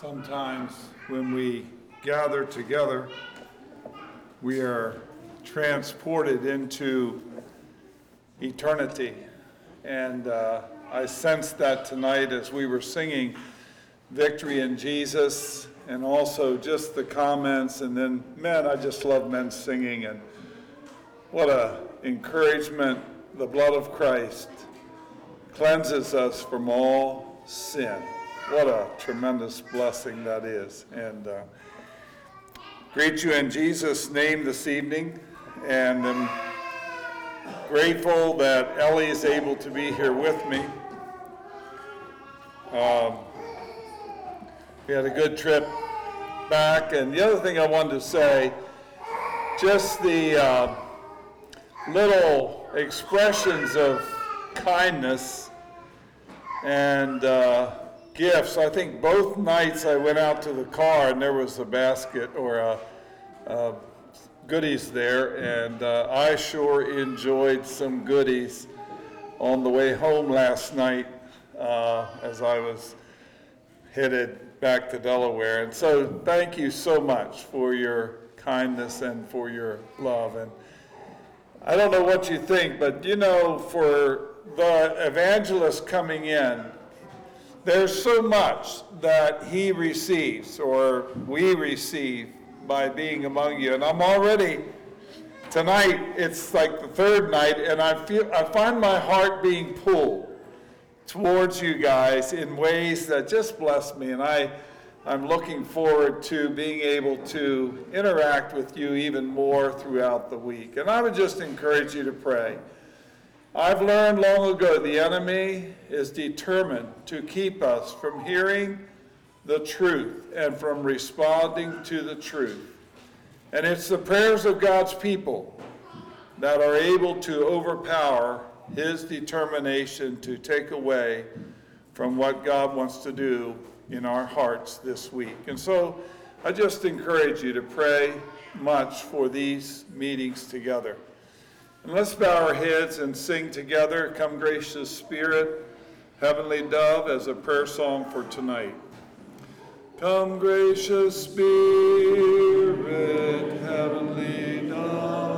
Sometimes when we gather together, we are transported into eternity. And uh, I sensed that tonight as we were singing Victory in Jesus and also just the comments. And then, man, I just love men singing. And what a encouragement. The blood of Christ cleanses us from all sin. What a tremendous blessing that is. And uh, greet you in Jesus' name this evening. And I'm grateful that Ellie is able to be here with me. Um, we had a good trip back. And the other thing I wanted to say, just the uh, little expressions of kindness and uh, gifts. I think both nights I went out to the car and there was a basket or a, a goodies there, and uh, I sure enjoyed some goodies on the way home last night uh, as I was headed back to Delaware. And so, thank you so much for your kindness and for your love. And I don't know what you think, but you know, for the evangelist coming in, there's so much that he receives or we receive by being among you. And I'm already, tonight, it's like the third night, and I feel, I find my heart being pulled towards you guys in ways that just bless me. And I, I'm looking forward to being able to interact with you even more throughout the week. And I would just encourage you to pray. I've learned long ago the enemy is determined to keep us from hearing the truth and from responding to the truth. And it's the prayers of God's people that are able to overpower his determination to take away from what God wants to do in our hearts this week. And so I just encourage you to pray much for these meetings together. And let's bow our heads and sing together, Come Gracious Spirit, Heavenly Dove, as a prayer song for tonight. Come, gracious Spirit, Heavenly Dove,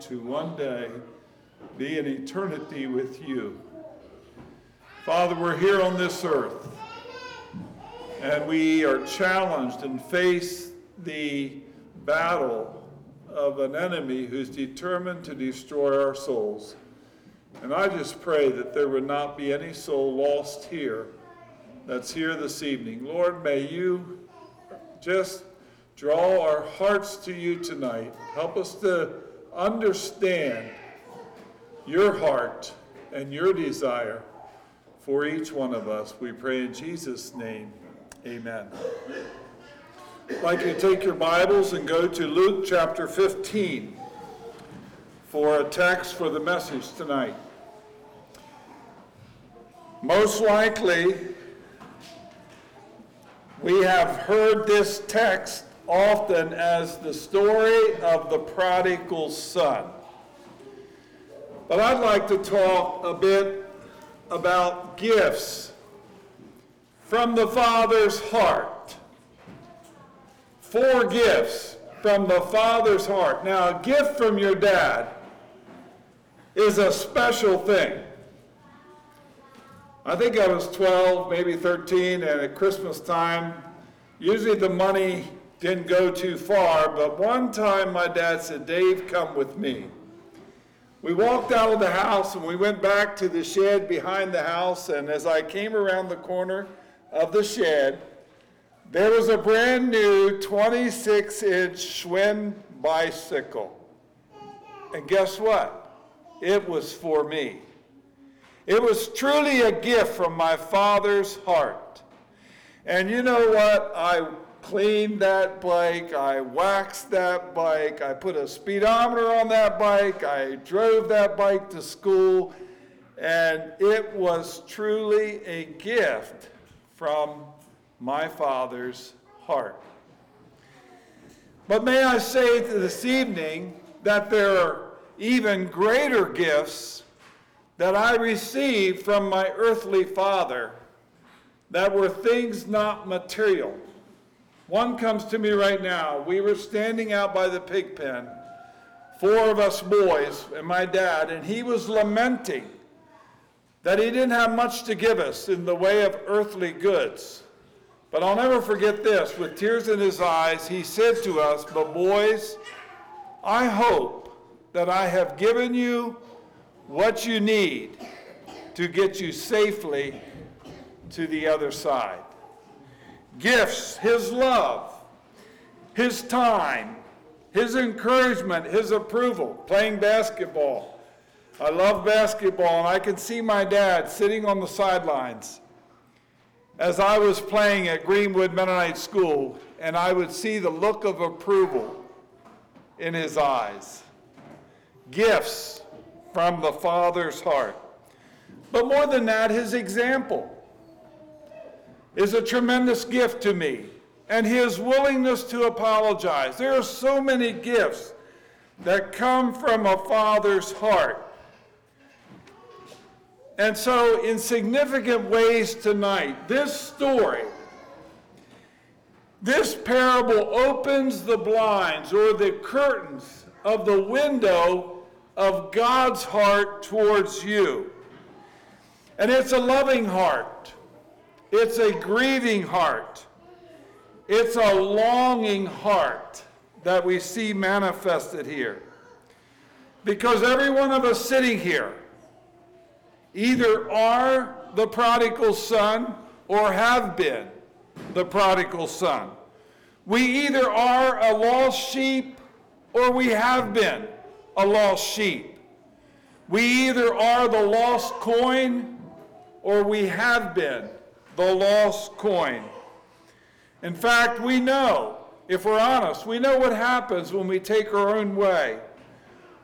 to one day be in eternity with you. Father, we're here on this earth, and we are challenged and face the battle of an enemy who's determined to destroy our souls. And I just pray that there would not be any soul lost here that's here this evening. Lord, may you just draw our hearts to you tonight. Help us to understand your heart and your desire for each one of us. We pray in Jesus' name. Amen. I'd like you to take your Bibles and go to Luke chapter 15 for a text for the message tonight. Most likely, we have heard this text often as the story of the prodigal son. But I'd like to talk a bit about gifts from the Father's heart. Four gifts from the Father's heart. Now, a gift from your dad is a special thing. I think I was 12, maybe 13, and at Christmas time, usually the money didn't go too far, but one time my dad said, Dave, come with me. We walked out of the house and we went back to the shed behind the house, and as I came around the corner of the shed, there was a brand new 26 inch Schwinn bicycle. And guess what? It was for me. It was truly a gift from my father's heart. And you know what? I cleaned that bike, I waxed that bike, I put a speedometer on that bike, I drove that bike to school, and it was truly a gift from my father's heart. But may I say this evening that there are even greater gifts that I received from my earthly father that were things not material. One comes to me right now. We were standing out by the pig pen, four of us boys and my dad, and he was lamenting that he didn't have much to give us in the way of earthly goods. But I'll never forget this. With tears in his eyes, he said to us, But boys, I hope that I have given you what you need to get you safely to the other side. Gifts, His love, His time, His encouragement, His approval, playing basketball. I love basketball, and I can see my dad sitting on the sidelines as I was playing at Greenwood Mennonite School, and I would see the look of approval in his eyes. Gifts, from the Father's heart. But more than that, his example is a tremendous gift to me, and his willingness to apologize. There are so many gifts that come from a father's heart. And so, in significant ways tonight, this story, this parable opens the blinds or the curtains of the window of God's heart towards you. And it's a loving heart, it's a grieving heart, it's a longing heart that we see manifested here. Because every one of us sitting here either are the prodigal son or have been the prodigal son. We either are a lost sheep or we have been a lost sheep. We either are the lost coin or we have been the lost coin. In fact, we know, if we're honest, we know what happens when we take our own way.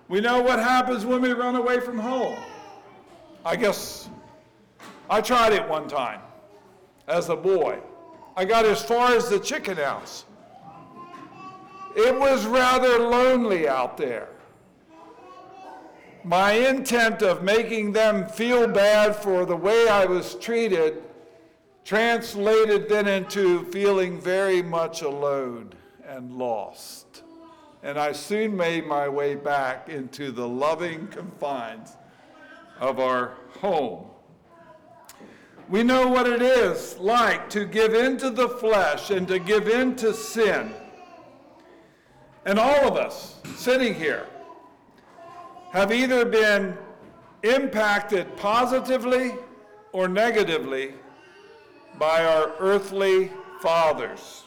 We know what happens when we run away from home. I guess I tried it one time as a boy. I got as far as the chicken house. It was rather lonely out there my intent of making them feel bad for the way I was treated translated then into feeling very much alone and lost. and I soon made my way back into the loving confines of our home. We know what it is like to give into the flesh and to give into sin. And all of us sitting here have either been impacted positively or negatively by our earthly fathers.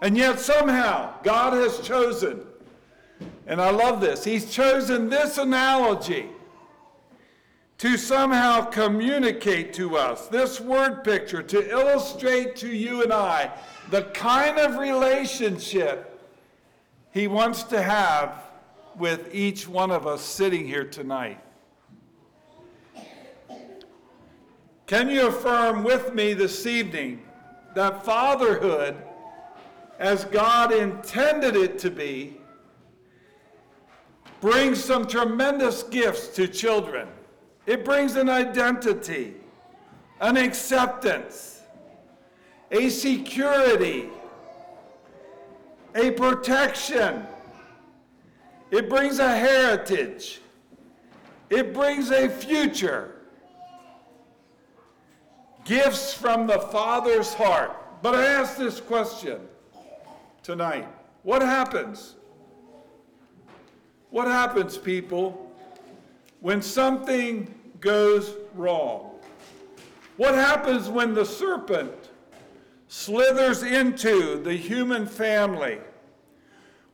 And yet, somehow, God has chosen, and I love this, He's chosen this analogy to somehow communicate to us, this word picture, to illustrate to you and I the kind of relationship He wants to have with each one of us sitting here tonight. Can you affirm with me this evening that fatherhood, as God intended it to be, brings some tremendous gifts to children? It brings an identity, an acceptance, a security, a protection. It brings a heritage. It brings a future. Gifts from the Father's heart. But I ask this question tonight What happens? What happens, people, when something goes wrong? What happens when the serpent slithers into the human family?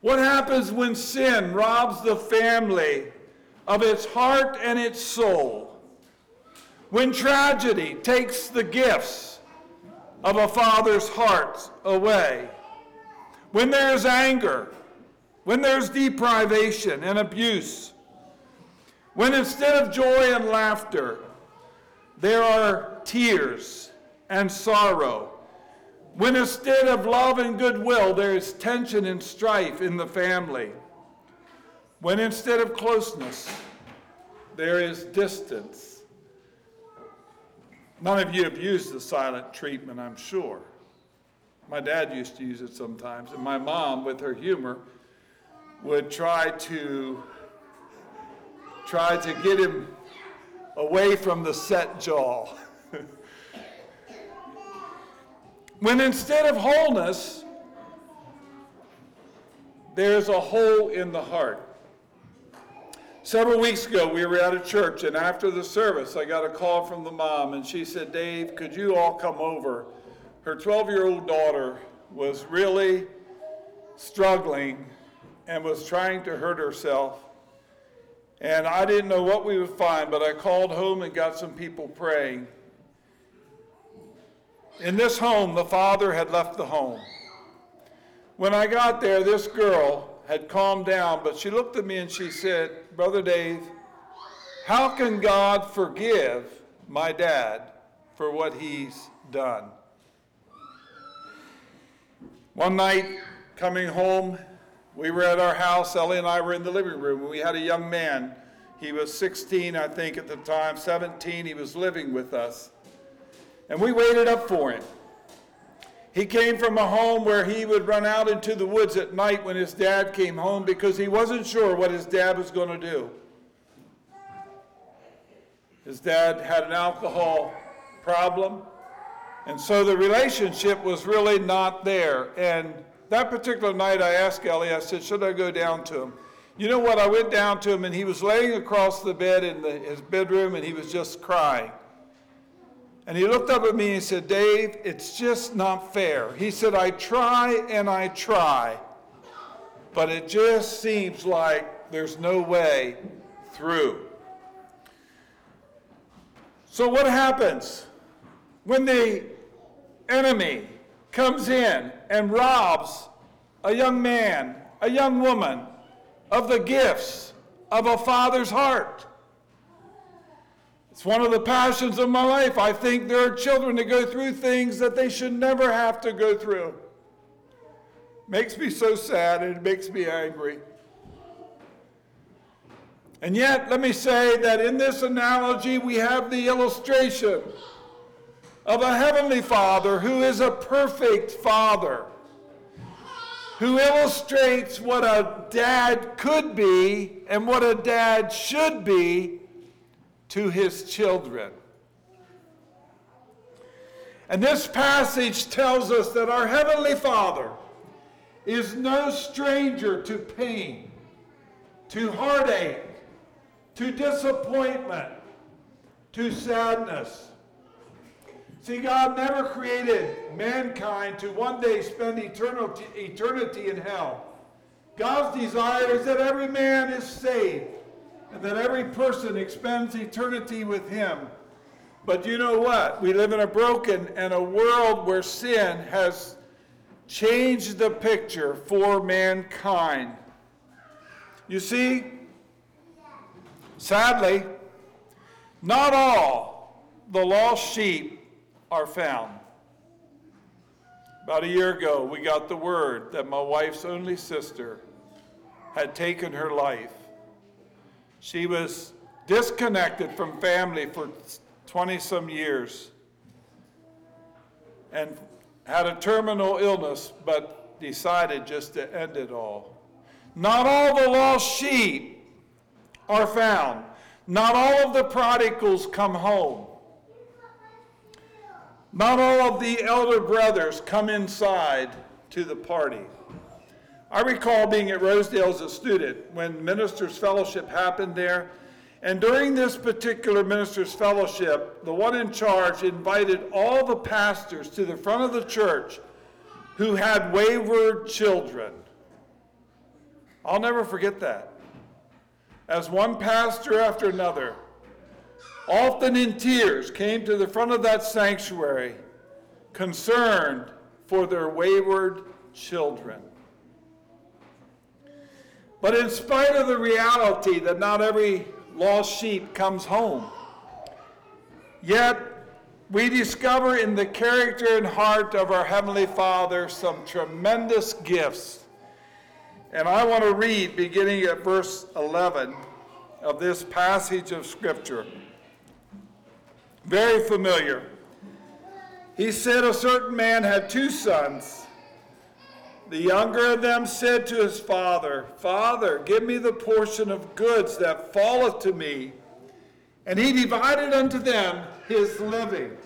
What happens when sin robs the family of its heart and its soul? When tragedy takes the gifts of a father's heart away? When there's anger? When there's deprivation and abuse? When instead of joy and laughter, there are tears and sorrow. When instead of love and goodwill, there is tension and strife in the family. When instead of closeness, there is distance. None of you have used the silent treatment, I'm sure. My dad used to use it sometimes, and my mom, with her humor, would try to try to get him away from the set jaw. when instead of wholeness, there's a hole in the heart. Several weeks ago, we were at a church, and after the service, I got a call from the mom, and she said, Dave, could you all come over? Her 12 year old daughter was really struggling and was trying to hurt herself. And I didn't know what we would find, but I called home and got some people praying. In this home, the father had left the home. When I got there, this girl had calmed down, but she looked at me and she said, Brother Dave, how can God forgive my dad for what he's done? One night, coming home, we were at our house. Ellie and I were in the living room. And we had a young man. He was 16, I think, at the time, 17. He was living with us. And we waited up for him. He came from a home where he would run out into the woods at night when his dad came home because he wasn't sure what his dad was going to do. His dad had an alcohol problem, and so the relationship was really not there. And that particular night, I asked Ellie, I said, Should I go down to him? You know what? I went down to him, and he was laying across the bed in the, his bedroom, and he was just crying. And he looked up at me and he said, Dave, it's just not fair. He said, I try and I try, but it just seems like there's no way through. So, what happens when the enemy comes in and robs a young man, a young woman, of the gifts of a father's heart. It's one of the passions of my life. I think there are children that go through things that they should never have to go through. Makes me so sad and it makes me angry. And yet, let me say that in this analogy, we have the illustration of a heavenly Father who is a perfect Father, who illustrates what a dad could be and what a dad should be to his children. And this passage tells us that our Heavenly Father is no stranger to pain, to heartache, to disappointment, to sadness. See, God never created mankind to one day spend eternity, eternity in hell. God's desire is that every man is saved that every person spends eternity with Him. But you know what? We live in a broken and a world where sin has changed the picture for mankind. You see, sadly, not all the lost sheep are found. About a year ago, we got the word that my wife's only sister had taken her life. She was disconnected from family for 20 some years and had a terminal illness, but decided just to end it all. Not all the lost sheep are found. Not all of the prodigals come home. Not all of the elder brothers come inside to the party. I recall being at Rosedale as a student when Ministers' Fellowship happened there. And during this particular Ministers' Fellowship, the one in charge invited all the pastors to the front of the church who had wayward children. I'll never forget that. As one pastor after another often in tears, came to the front of that sanctuary, concerned for their wayward children. But in spite of the reality that not every lost sheep comes home, yet we discover in the character and heart of our Heavenly Father some tremendous gifts. And I want to read beginning at verse 11 of this passage of Scripture. Very familiar. He said a certain man had two sons. The younger of them said to his father, Father, give me the portion of goods that falleth to me. And he divided unto them his living.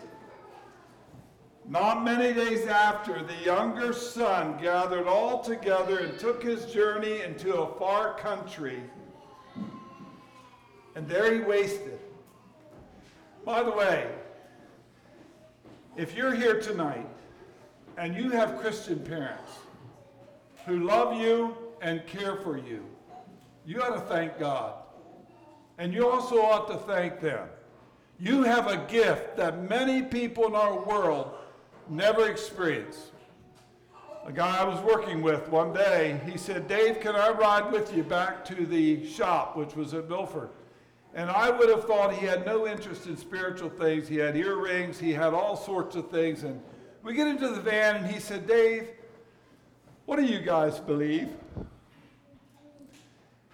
Not many days after, the younger son gathered all together and took his journey into a far country. And there he wasted by the way, if you're here tonight and you have Christian parents who love you and care for you, you ought to thank God. And you also ought to thank them. You have a gift that many people in our world never experience. A guy I was working with one day, he said, Dave, can I ride with you back to the shop, which was at Milford? And I would have thought he had no interest in spiritual things. He had earrings, he had all sorts of things. And we get into the van, and he said, Dave, what do you guys believe?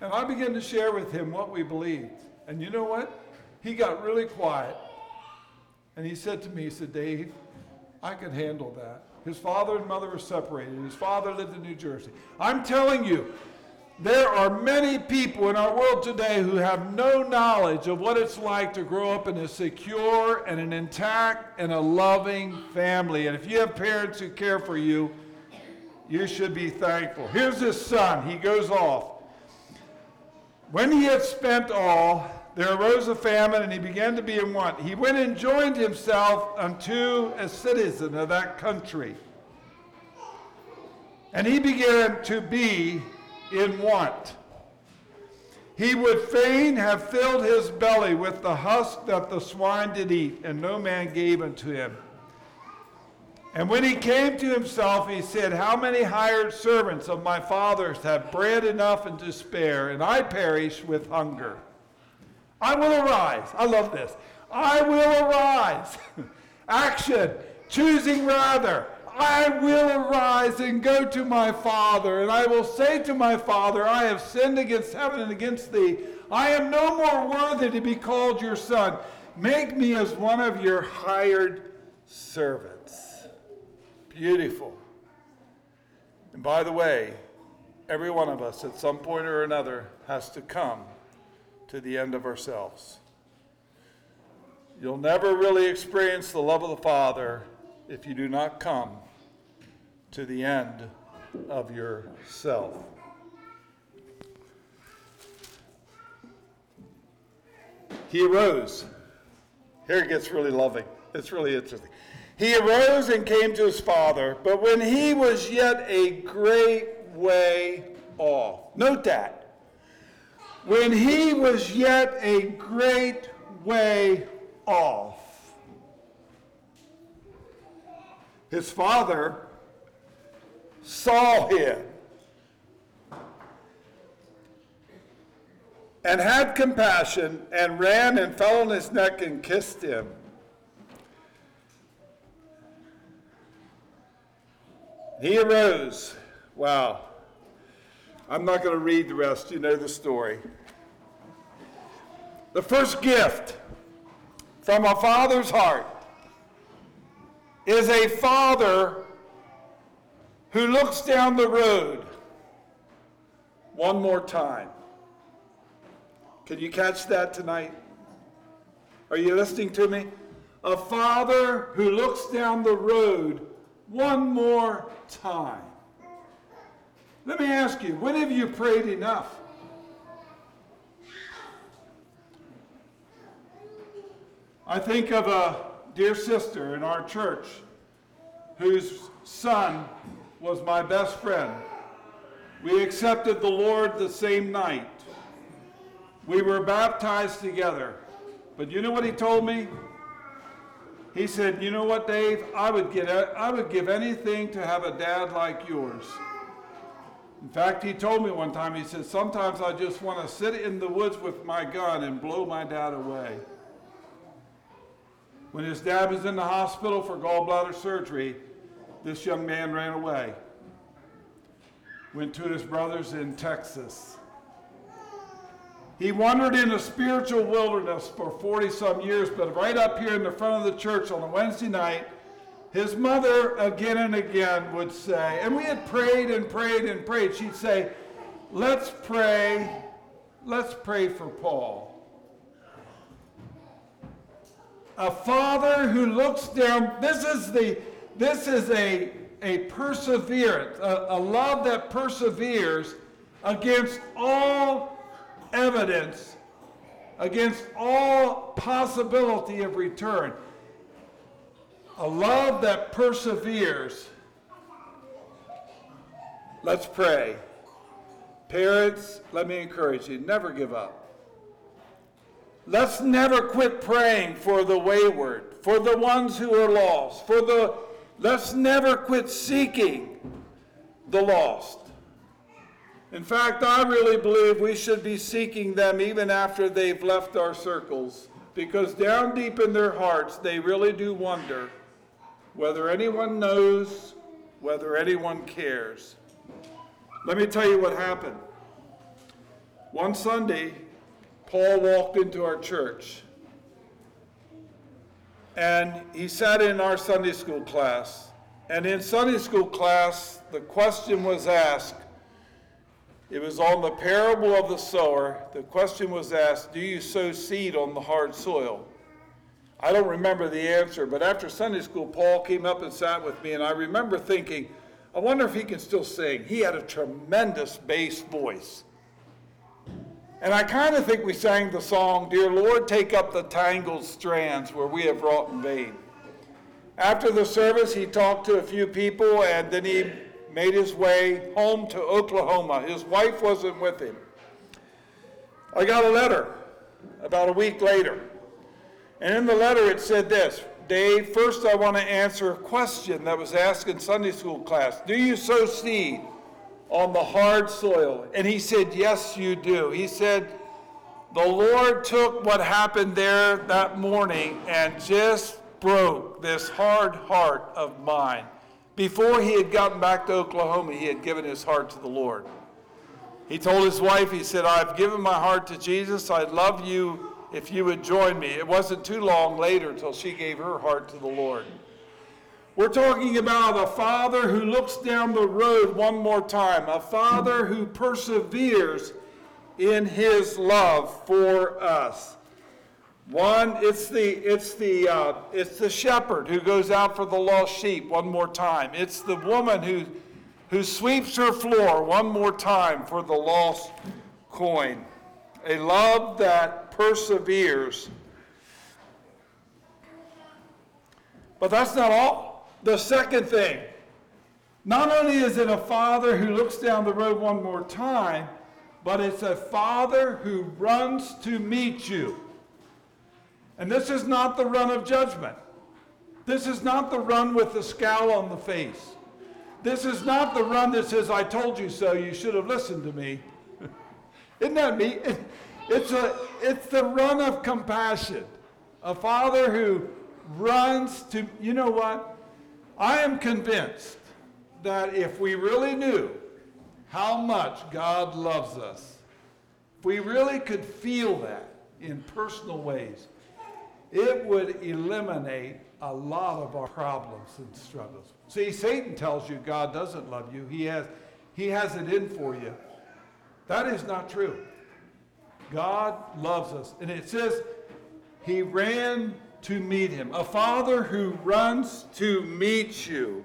And I began to share with him what we believed. And you know what? He got really quiet. And he said to me, he said, Dave, I can handle that. His father and mother were separated. His father lived in New Jersey. I'm telling you, there are many people in our world today who have no knowledge of what it's like to grow up in a secure and an intact and a loving family. And if you have parents who care for you, you should be thankful. Here's his son. He goes off. When he had spent all, there arose a famine, and he began to be in want. He went and joined himself unto a citizen of that country. And he began to be in want. He would fain have filled his belly with the husk that the swine did eat, and no man gave unto him. And when he came to himself, he said, How many hired servants of my father's have bread enough and to spare, and I perish with hunger? I will arise. I love this. I will arise. Action. Choosing rather I will arise and go to my father, and I will say to my father, I have sinned against heaven and against thee. I am no more worthy to be called your son. Make me as one of your hired servants. Beautiful. And by the way, every one of us at some point or another has to come to the end of ourselves. You'll never really experience the love of the Father if you do not come to the end of yourself. He arose. Here it gets really loving. It's really interesting. He arose and came to his father, but when he was yet a great way off, note that. When he was yet a great way off, his father saw him and had compassion and ran and fell on his neck and kissed him. He arose. Wow. I'm not going to read the rest. You know the story. The first gift from a father's heart is a father who looks down the road one more time. Can you catch that tonight? Are you listening to me? A father who looks down the road one more time. Let me ask you, when have you prayed enough? I think of a dear sister in our church whose son was my best friend. We accepted the Lord the same night. We were baptized together. But you know what he told me? He said, "You know what, Dave? I would get I would give anything to have a dad like yours." In fact, he told me one time, he said, "Sometimes I just want to sit in the woods with my gun and blow my dad away." When his dad was in the hospital for gallbladder surgery, this young man ran away. Went to his brothers in Texas. He wandered in a spiritual wilderness for 40 some years, but right up here in the front of the church on a Wednesday night, his mother again and again would say, and we had prayed and prayed and prayed, she'd say, Let's pray, let's pray for Paul. A father who looks down, this is the this is a, a perseverance, a, a love that perseveres against all evidence, against all possibility of return. A love that perseveres. Let's pray. Parents, let me encourage you never give up. Let's never quit praying for the wayward, for the ones who are lost, for the let's never quit seeking the lost. In fact, I really believe we should be seeking them even after they've left our circles, because down deep in their hearts, they really do wonder whether anyone knows, whether anyone cares. Let me tell you what happened. One Sunday, Paul walked into our church, and he sat in our Sunday school class. And in Sunday school class, the question was asked it was on the parable of the sower. The question was asked, Do you sow seed on the hard soil? I don't remember the answer, but after Sunday school, Paul came up and sat with me, and I remember thinking, I wonder if he can still sing. He had a tremendous bass voice. And I kind of think we sang the song, Dear Lord, take up the tangled strands where we have wrought in vain. After the service, he talked to a few people, and then he made his way home to Oklahoma. His wife wasn't with him. I got a letter about a week later. And in the letter it said this Dave, first I want to answer a question that was asked in Sunday school class Do you sow seed on the hard soil? And he said, Yes, you do. He said, The Lord took what happened there that morning and just broke this hard heart of mine. Before he had gotten back to Oklahoma, he had given his heart to the Lord. He told his wife, he said, I've given my heart to Jesus. I'd love you if you would join me. It wasn't too long later till she gave her heart to the Lord. We're talking about a father who looks down the road one more time, a father who perseveres in his love for us. One, it's the it's the uh, it's the shepherd who goes out for the lost sheep one more time. It's the woman who who sweeps her floor one more time for the lost coin. A love that perseveres. But that's not all. The second thing, not only is it a father who looks down the road one more time, but it's a father who runs to meet you. And this is not the run of judgment. This is not the run with the scowl on the face. This is not the run that says, I told you so, you should have listened to me. Isn't that me? it's, a, it's the run of compassion. A father who runs to, you know what? I am convinced that if we really knew how much God loves us, if we really could feel that in personal ways, it would eliminate a lot of our problems and struggles. See, Satan tells you God doesn't love you. He has, he has it in for you. That is not true. God loves us. And it says he ran to meet him. A father who runs to meet you.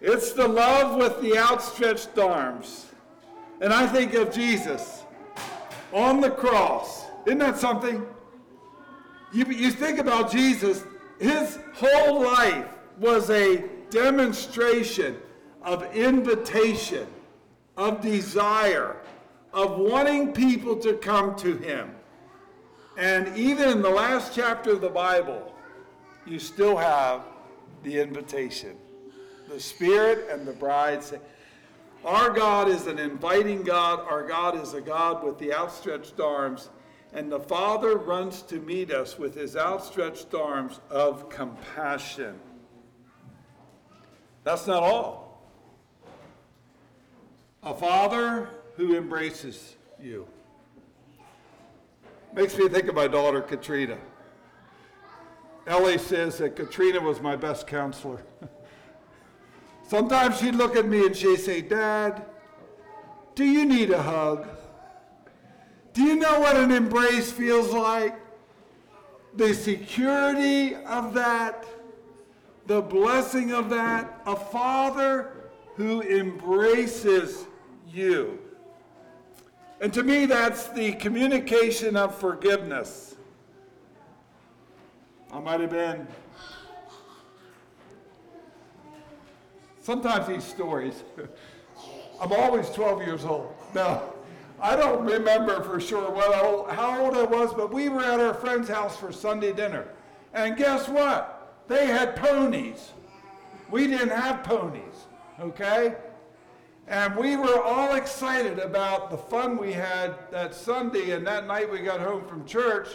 It's the love with the outstretched arms. And I think of Jesus on the cross. Isn't that something? You, you think about Jesus, his whole life was a demonstration of invitation, of desire, of wanting people to come to him. And even in the last chapter of the Bible, you still have the invitation. The Spirit and the bride say, Our God is an inviting God. Our God is a God with the outstretched arms. And the Father runs to meet us with his outstretched arms of compassion. That's not all. A Father who embraces you. Makes me think of my daughter, Katrina. Ellie says that Katrina was my best counselor. Sometimes she'd look at me and she'd say, Dad, do you need a hug? Do you know what an embrace feels like? The security of that, the blessing of that, a father who embraces you. And to me, that's the communication of forgiveness. I might have been. Sometimes these stories, I'm always 12 years old. No, I don't remember for sure what old, how old I was, but we were at our friend's house for Sunday dinner. And guess what? They had ponies. We didn't have ponies, okay? And we were all excited about the fun we had that Sunday. And that night we got home from church,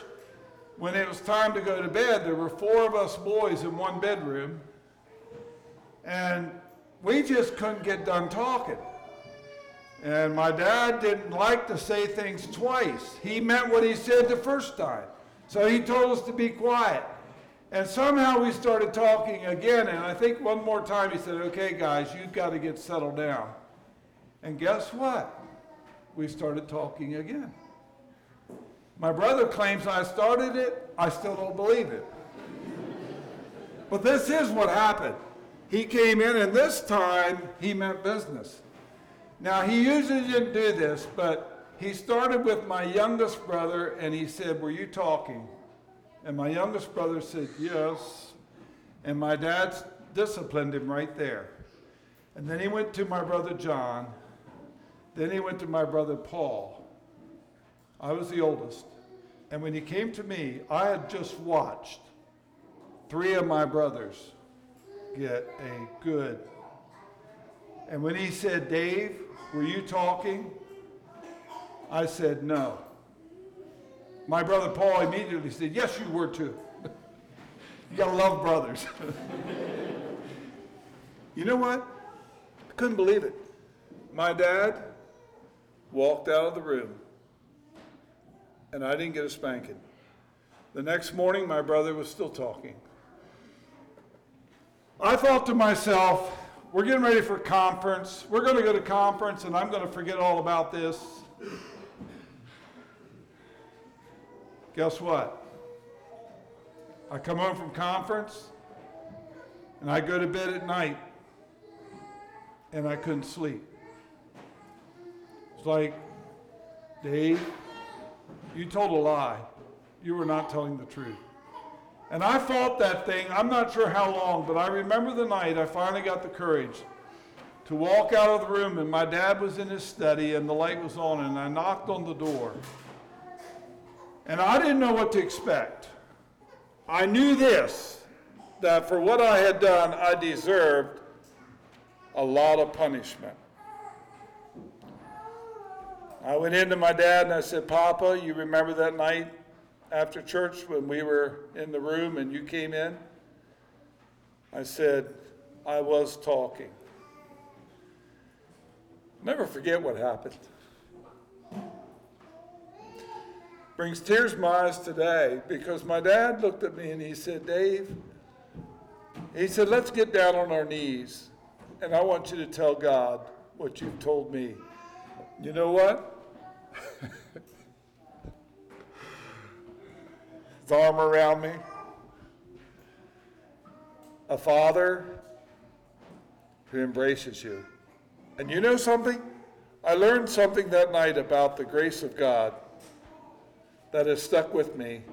when it was time to go to bed, there were four of us boys in one bedroom. And we just couldn't get done talking. And my dad didn't like to say things twice. He meant what he said the first time. So he told us to be quiet. And somehow we started talking again. And I think one more time he said, okay, guys, you've got to get settled down. And guess what? We started talking again. My brother claims I started it. I still don't believe it. but this is what happened. He came in, and this time he meant business. Now, he usually didn't do this, but he started with my youngest brother, and he said, Were you talking? And my youngest brother said, Yes. And my dad disciplined him right there. And then he went to my brother John, then he went to my brother Paul. I was the oldest. And when he came to me, I had just watched three of my brothers get a good. And when he said, Dave, were you talking? I said, no. My brother Paul immediately said, yes, you were too. you gotta love brothers. you know what? I couldn't believe it. My dad walked out of the room, and I didn't get a spanking. The next morning, my brother was still talking. I thought to myself, we're getting ready for conference. We're going to go to conference, and I'm going to forget all about this. Guess what? I come home from conference, and I go to bed at night, and I couldn't sleep. It's like, Dave, you told a lie. You were not telling the truth. And I fought that thing, I'm not sure how long, but I remember the night I finally got the courage to walk out of the room, and my dad was in his study, and the light was on, and I knocked on the door. And I didn't know what to expect. I knew this that for what I had done, I deserved a lot of punishment. I went into my dad and I said, Papa, you remember that night after church when we were in the room and you came in? I said, I was talking. Never forget what happened. Brings tears to my eyes today because my dad looked at me and he said, Dave, he said, let's get down on our knees and I want you to tell God what you've told me. You know what? His arm around me. A father who embraces you. And you know something? I learned something that night about the grace of God that has stuck with me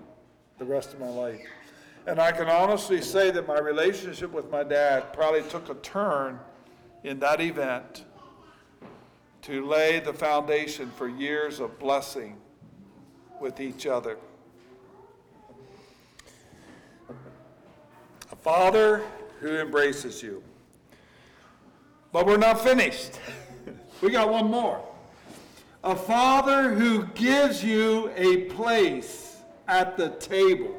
the rest of my life. And I can honestly say that my relationship with my dad probably took a turn in that event to lay the foundation for years of blessing with each other. Father who embraces you. But we're not finished. we got one more. A father who gives you a place at the table.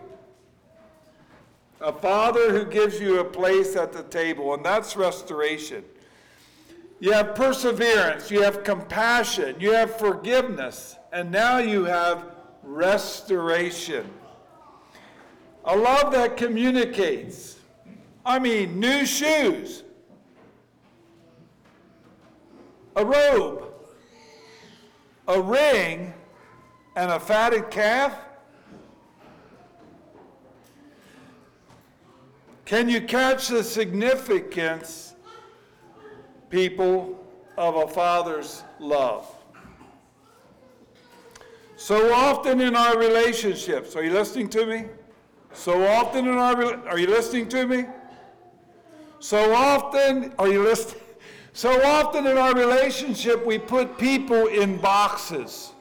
A father who gives you a place at the table, and that's restoration. You have perseverance, you have compassion, you have forgiveness, and now you have restoration. A love that communicates. I mean, new shoes, a robe, a ring, and a fatted calf? Can you catch the significance, people, of a father's love? So often in our relationships, are you listening to me? So often in our, are you listening to me? So often, are you listening? So often in our relationship, we put people in boxes.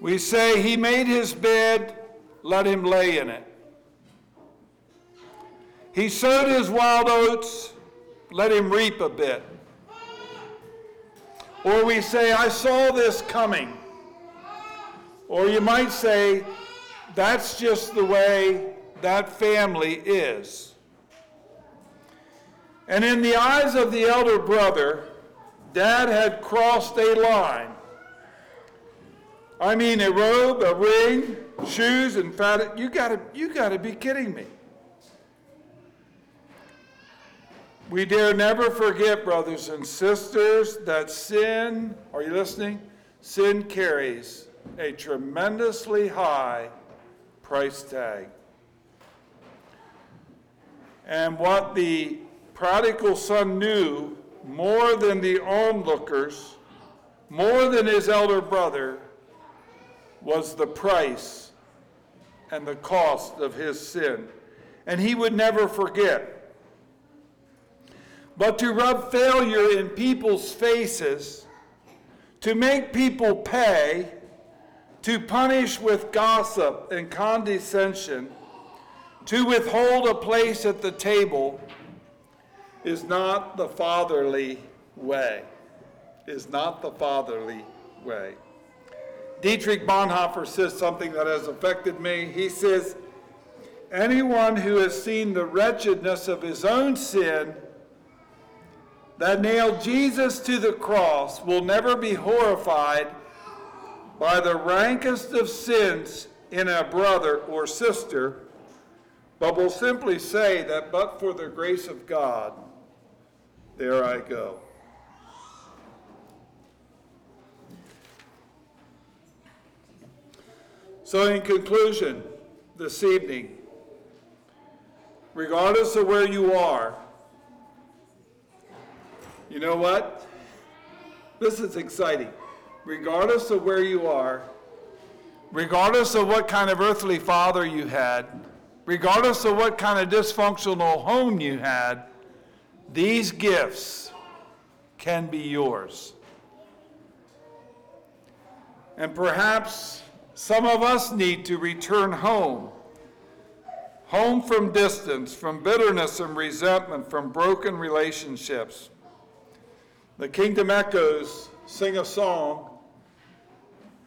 We say, He made his bed, let him lay in it. He sowed his wild oats, let him reap a bit. Or we say, I saw this coming. Or you might say, that's just the way that family is. And in the eyes of the elder brother, dad had crossed a line. I mean, a robe, a ring, shoes, and fat. You gotta, you gotta be kidding me. We dare never forget, brothers and sisters, that sin, are you listening? Sin carries a tremendously high price tag. And what the prodigal son knew more than the onlookers, more than his elder brother, was the price and the cost of his sin. And he would never forget. But to rub failure in people's faces, to make people pay, to punish with gossip and condescension, to withhold a place at the table, is not the fatherly way. Is not the fatherly way. Dietrich Bonhoeffer says something that has affected me. He says, Anyone who has seen the wretchedness of his own sin that nailed Jesus to the cross will never be horrified by the rankest of sins in a brother or sister but will simply say that but for the grace of God, there I go. So, in conclusion, this evening, regardless of where you are, you know what? This is exciting. Regardless of where you are, regardless of what kind of earthly father you had, regardless of what kind of dysfunctional home you had, these gifts can be yours. And perhaps some of us need to return home. Home from distance, from bitterness and resentment, from broken relationships. The Kingdom Echoes sing a song.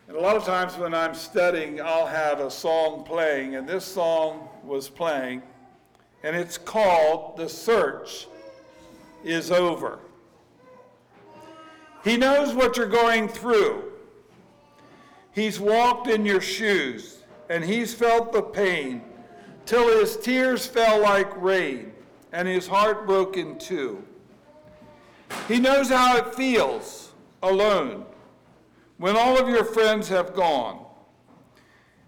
And a lot of times when I'm studying, I'll have a song playing, and this song was playing, and it's called The Search is Over. He knows what you're going through. He's walked in your shoes and he's felt the pain till his tears fell like rain and his heart broke in two. He knows how it feels alone when all of your friends have gone.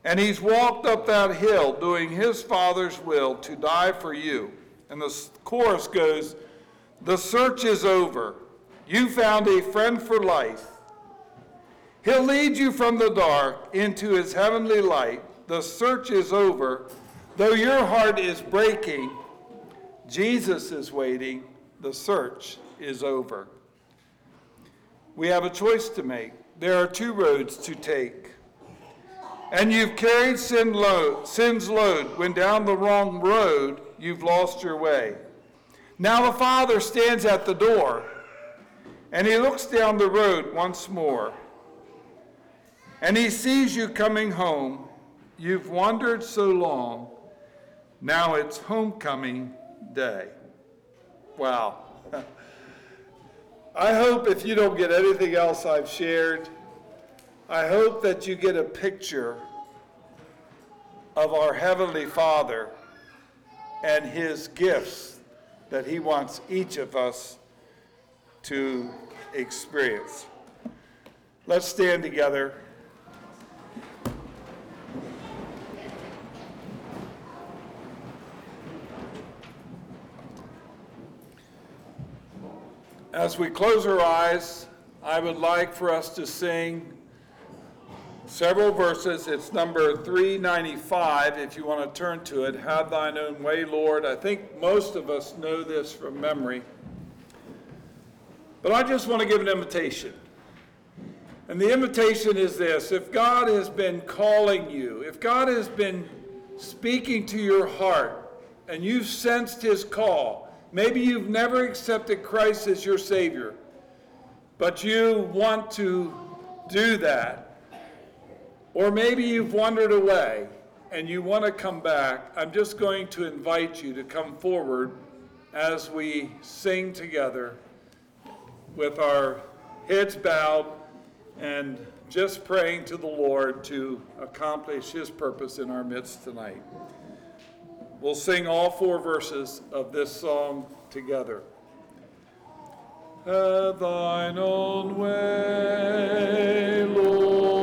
And he's walked up that hill doing his Father's will to die for you. And the chorus goes, The search is over. You found a friend for life. He'll lead you from the dark into his heavenly light. The search is over. Though your heart is breaking, Jesus is waiting. The search is over. We have a choice to make. There are two roads to take. And you've carried sin load, sin's load. When down the wrong road, you've lost your way. Now the Father stands at the door, and he looks down the road once more and he sees you coming home. You've wandered so long. Now it's homecoming day. Wow. I hope if you don't get anything else I've shared, I hope that you get a picture of our Heavenly Father and His gifts that He wants each of us to experience. Let's stand together. As we close our eyes, I would like for us to sing several verses. It's number 395, if you want to turn to it. Have thine own way, Lord. I think most of us know this from memory. But I just want to give an invitation. And the invitation is this if God has been calling you, if God has been speaking to your heart, and you've sensed his call, Maybe you've never accepted Christ as your Savior, but you want to do that. Or maybe you've wandered away and you want to come back. I'm just going to invite you to come forward as we sing together with our heads bowed and just praying to the Lord to accomplish His purpose in our midst tonight. We'll sing all four verses of this song together. Have thine own way, Lord.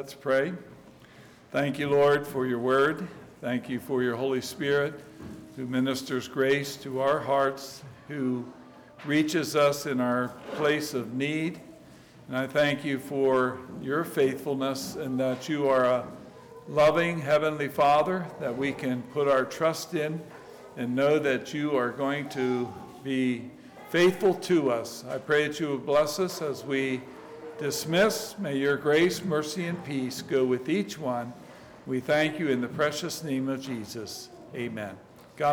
Let's pray. Thank you, Lord, for your word. Thank you for your Holy Spirit who ministers grace to our hearts, who reaches us in our place of need. And I thank you for your faithfulness and that you are a loving Heavenly Father that we can put our trust in and know that you are going to be faithful to us. I pray that you will bless us as we dismiss. May your grace, mercy, and peace go with each one. We thank you in the precious name of Jesus. Amen.